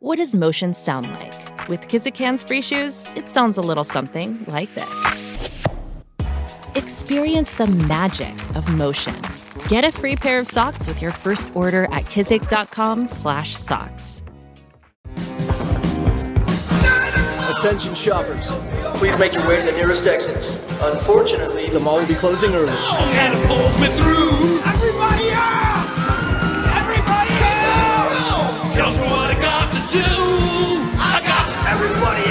What does motion sound like? With Kizik hands free shoes, it sounds a little something like this. Experience the magic of motion. Get a free pair of socks with your first order at kizik.com/socks. Attention shoppers. Please make your way to the nearest exits. Unfortunately, the mall will be closing early. And pulls me through. Everybody out! Everybody out! Tells me do. I got everybody.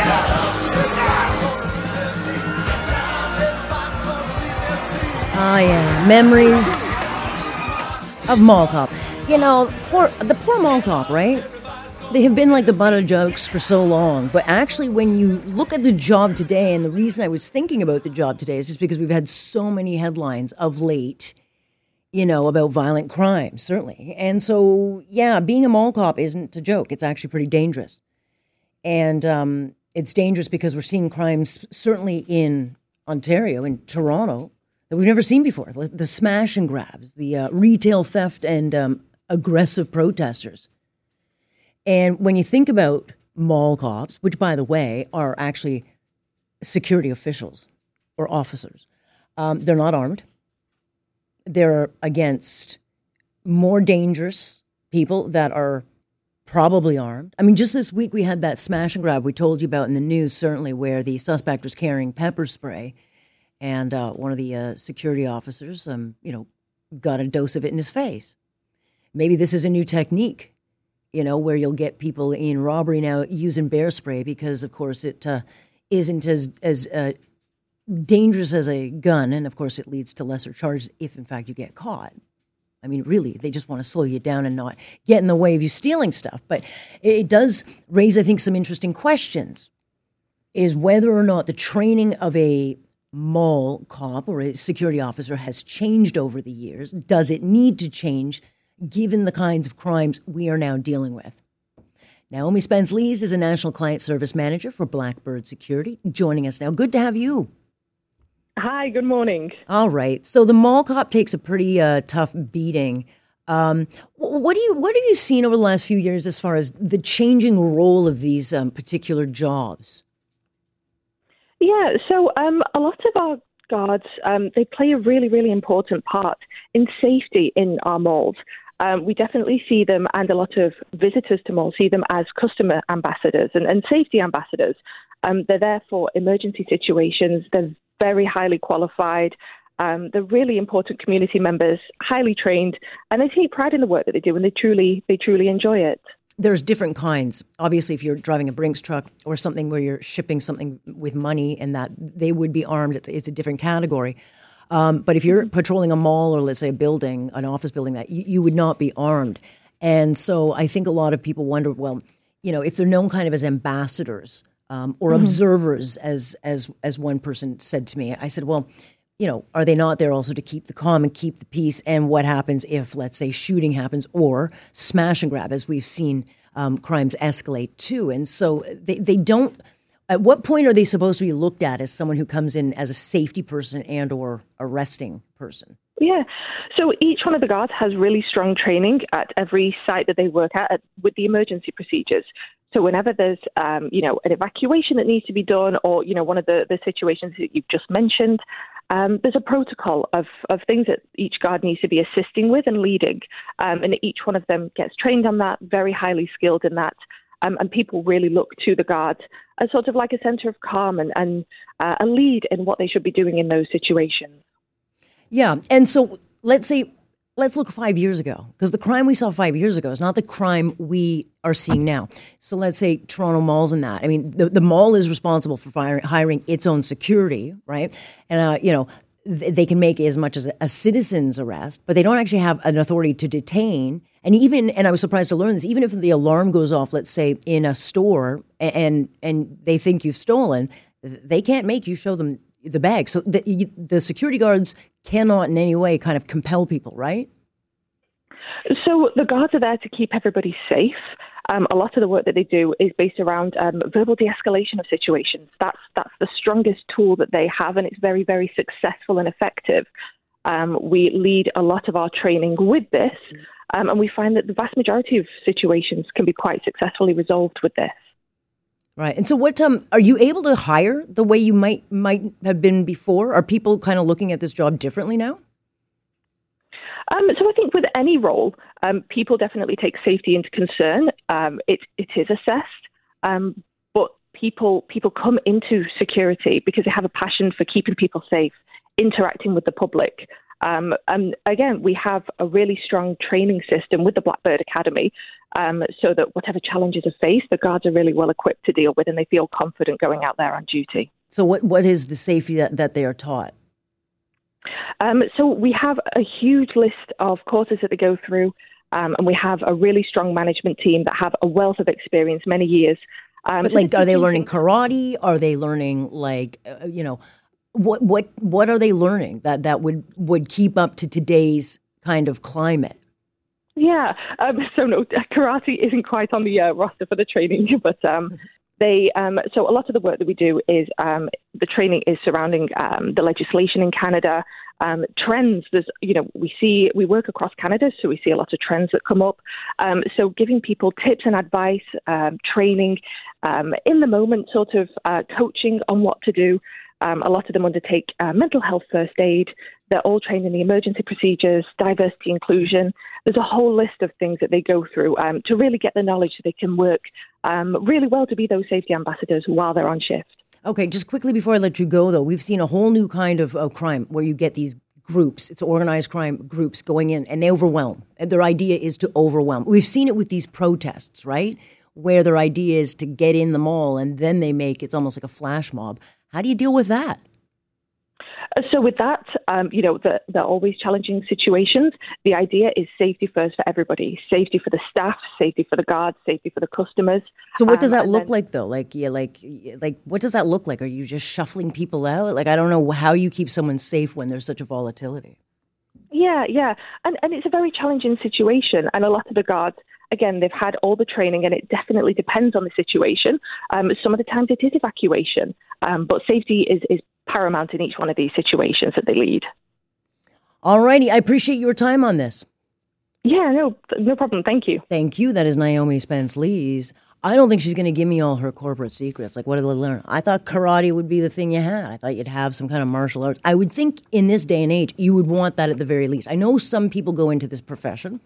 Oh yeah, memories of mall cop. You know, poor the poor mall cop, right? They have been like the butt of jokes for so long, but actually, when you look at the job today, and the reason I was thinking about the job today is just because we've had so many headlines of late, you know, about violent crime, certainly. And so, yeah, being a mall cop isn't a joke. It's actually pretty dangerous, and um, it's dangerous because we're seeing crimes certainly in Ontario, in Toronto, that we've never seen before. The smash and grabs, the uh, retail theft, and um, aggressive protesters. And when you think about mall cops, which by the way are actually security officials or officers, um, they're not armed. They're against more dangerous people that are probably armed. I mean, just this week we had that smash and grab we told you about in the news, certainly, where the suspect was carrying pepper spray, and uh, one of the uh, security officers, um, you know, got a dose of it in his face. Maybe this is a new technique, you know, where you'll get people in robbery now using bear spray because, of course, it uh, not as as uh, dangerous as a gun, and of course, it leads to lesser charges if, in fact, you get caught. I mean, really, they just want to slow you down and not get in the way of you stealing stuff. But it does raise, I think, some interesting questions. Is whether or not the training of a mall cop or a security officer has changed over the years. Does it need to change given the kinds of crimes we are now dealing with? Nayomie Spence-Lees is a national client service manager for Blackbird Security, joining us now. Good to have you. Hi, good morning. All right. So the mall cop takes a pretty uh, tough beating. Um, what do you what have you seen over the last few years as far as the changing role of these um, particular jobs? Yeah, so um, a lot of our guards um, they play a really really important part in safety in our malls. Um, we definitely see them, and a lot of visitors to malls see them as customer ambassadors and, and safety ambassadors. Um, they're there for emergency situations. They're very highly qualified. Um, they're really important community members, highly trained, and they take pride in the work that they do, and they truly they truly enjoy it there's different kinds. Obviously, if you're driving a Brinks truck or something where you're shipping something with money and that they would be armed, it's, it's a different category. Um, but if you're mm-hmm. patrolling a mall or let's say a building, an office building, that you, you would not be armed. And so I think a lot of people wonder, well, you know, if they're known kind of as ambassadors um, or mm-hmm. observers, as as as one person said to me, I said, well, you know, are they not there also to keep the calm and keep the peace? And what happens if, let's say, shooting happens or smash and grab, as we've seen um, crimes escalate too? And so they, they don't. At what point are they supposed to be looked at as someone who comes in as a safety person and or arresting person? Yeah. So each one of the guards has really strong training at every site that they work at, at with the emergency procedures. So whenever there's, um, you know, an evacuation that needs to be done, or you know, one of the, the situations that you've just mentioned, um, there's a protocol of, of things that each guard needs to be assisting with and leading, um, and each one of them gets trained on that, very highly skilled in that. Um, and people really look to the guard as sort of like a centre of calm and, and uh, a lead in what they should be doing in those situations. Yeah, and so let's say let's look five years ago because the crime we saw five years ago is not the crime we are seeing now. So let's say Toronto malls and that. I mean, the, the mall is responsible for firing, hiring its own security, right? And uh, you know they can make as much as a, a citizen's arrest, but they don't actually have an authority to detain. And even, and I was surprised to learn this, even if the alarm goes off, let's say in a store, and and they think you've stolen, they can't make you show them the bag. So the, the security guards cannot in any way kind of compel people, right? So the guards are there to keep everybody safe. Um, a lot of the work that they do is based around um, verbal de-escalation of situations. That's that's the strongest tool that they have, and it's very very successful and effective. Um, we lead a lot of our training with this, um, and we find that the vast majority of situations can be quite successfully resolved with this. Right. And so what um are you able to hire the way you might might have been before? Are people kind of looking at this job differently now? Um, so I think with any role, um, people definitely take safety into concern. Um, it, it is assessed, um, but people people come into security because they have a passion for keeping people safe, interacting with the public. Um, and again, we have a really strong training system with the Blackbird Academy, um, so that whatever challenges are faced, the guards are really well equipped to deal with, and they feel confident going out there on duty. So what what is the safety that, that they are taught? Um, so we have a huge list of courses that they go through, um, and we have a really strong management team that have a wealth of experience, many years. Um, But like, are they learning karate? Are they learning like uh, you know what what what are they learning that that would would keep up to today's kind of climate? Yeah. Um, so no, karate isn't quite on the uh, roster for the training, but um, they. Um, so a lot of the work that we do is um, the training is surrounding um, the legislation in Canada, um, trends. There's, you know, we see we work across Canada, so we see a lot of trends that come up. So giving people tips and advice, training, in the moment, sort of uh, coaching on what to do. Um, a lot of them undertake uh, mental health first aid. They're all trained in the emergency procedures, diversity, inclusion. There's a whole list of things that they go through um, to really get the knowledge so they can work um, really well to be those safety ambassadors while they're on shift. Okay, just quickly before I let you go, though, we've seen a whole new kind of, of crime where you get these groups, it's organized crime groups going in and they overwhelm. Their idea is to overwhelm. We've seen it with these protests, right? Where their idea is to get in the mall and then they make it's almost like a flash mob. How do you deal with that? Uh, So with that, um, you know, the, they're always challenging situations. The idea is safety first for everybody: safety for the staff, safety for the guards, safety for the customers. So what does Um, that and look then- like though? Like yeah, like like what does that look like? Are you just shuffling people out? Like I don't know how you keep someone safe when there's such a volatility. Yeah, yeah, and and it's a very challenging situation, and a lot of the guards. Again, they've had all the training, and it definitely depends on the situation. Um, some of the times it is evacuation, um, but safety is, is paramount in each one of these situations that they lead. All righty, I appreciate your time on this. Yeah, no, no problem. Thank you. Thank you. That is Nayomie Spence-Lees. I don't think she's going to give me all her corporate secrets. Like, what did I learn? I thought karate would be the thing you had. I thought you'd have some kind of martial arts. I would think in this day and age, you would want that at the very least. I know some people go into this profession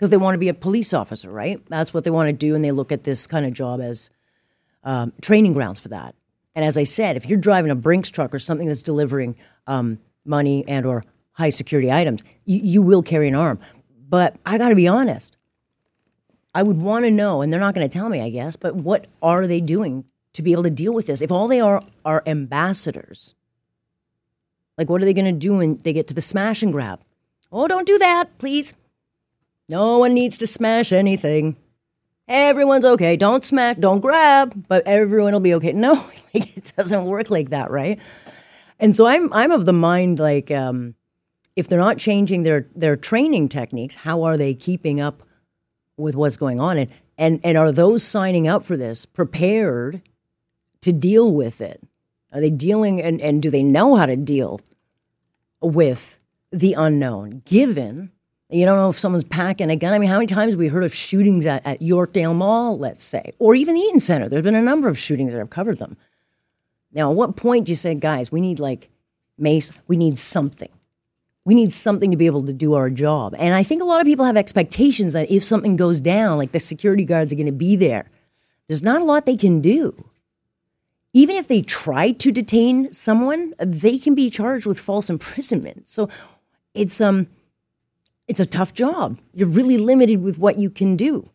because they want to be a police officer, right? That's what they want to do, and they look at this kind of job as um, training grounds for that. And as I said, if you're driving a Brinks truck or something that's delivering um, money and or high security items, you, you will carry an arm. But I got to be honest. I would want to know, and they're not going to tell me, I guess, but what are they doing to be able to deal with this? If all they are are ambassadors, like what are they going to do when they get to the smash and grab? Oh, don't do that, please. No one needs to smash anything. Everyone's okay. Don't smack, don't grab, but everyone will be okay. No, like it doesn't work like that, right? And so I'm I'm of the mind like um, if they're not changing their their training techniques, how are they keeping up with what's going on? And and and are those signing up for this prepared to deal with it? Are they dealing and, and do they know how to deal with the unknown? Given you don't know if someone's packing a gun. I mean, how many times have we heard of shootings at, at Yorkdale Mall, let's say, or even the Eaton Center? There have been a number of shootings that have covered them. Now, at what point do you say, guys, we need like mace, we need something? We need something to be able to do our job. And I think a lot of people have expectations that if something goes down, like the security guards are going to be there. There's not a lot they can do. Even if they try to detain someone, they can be charged with false imprisonment. So it's um it's a tough job. You're really limited with what you can do.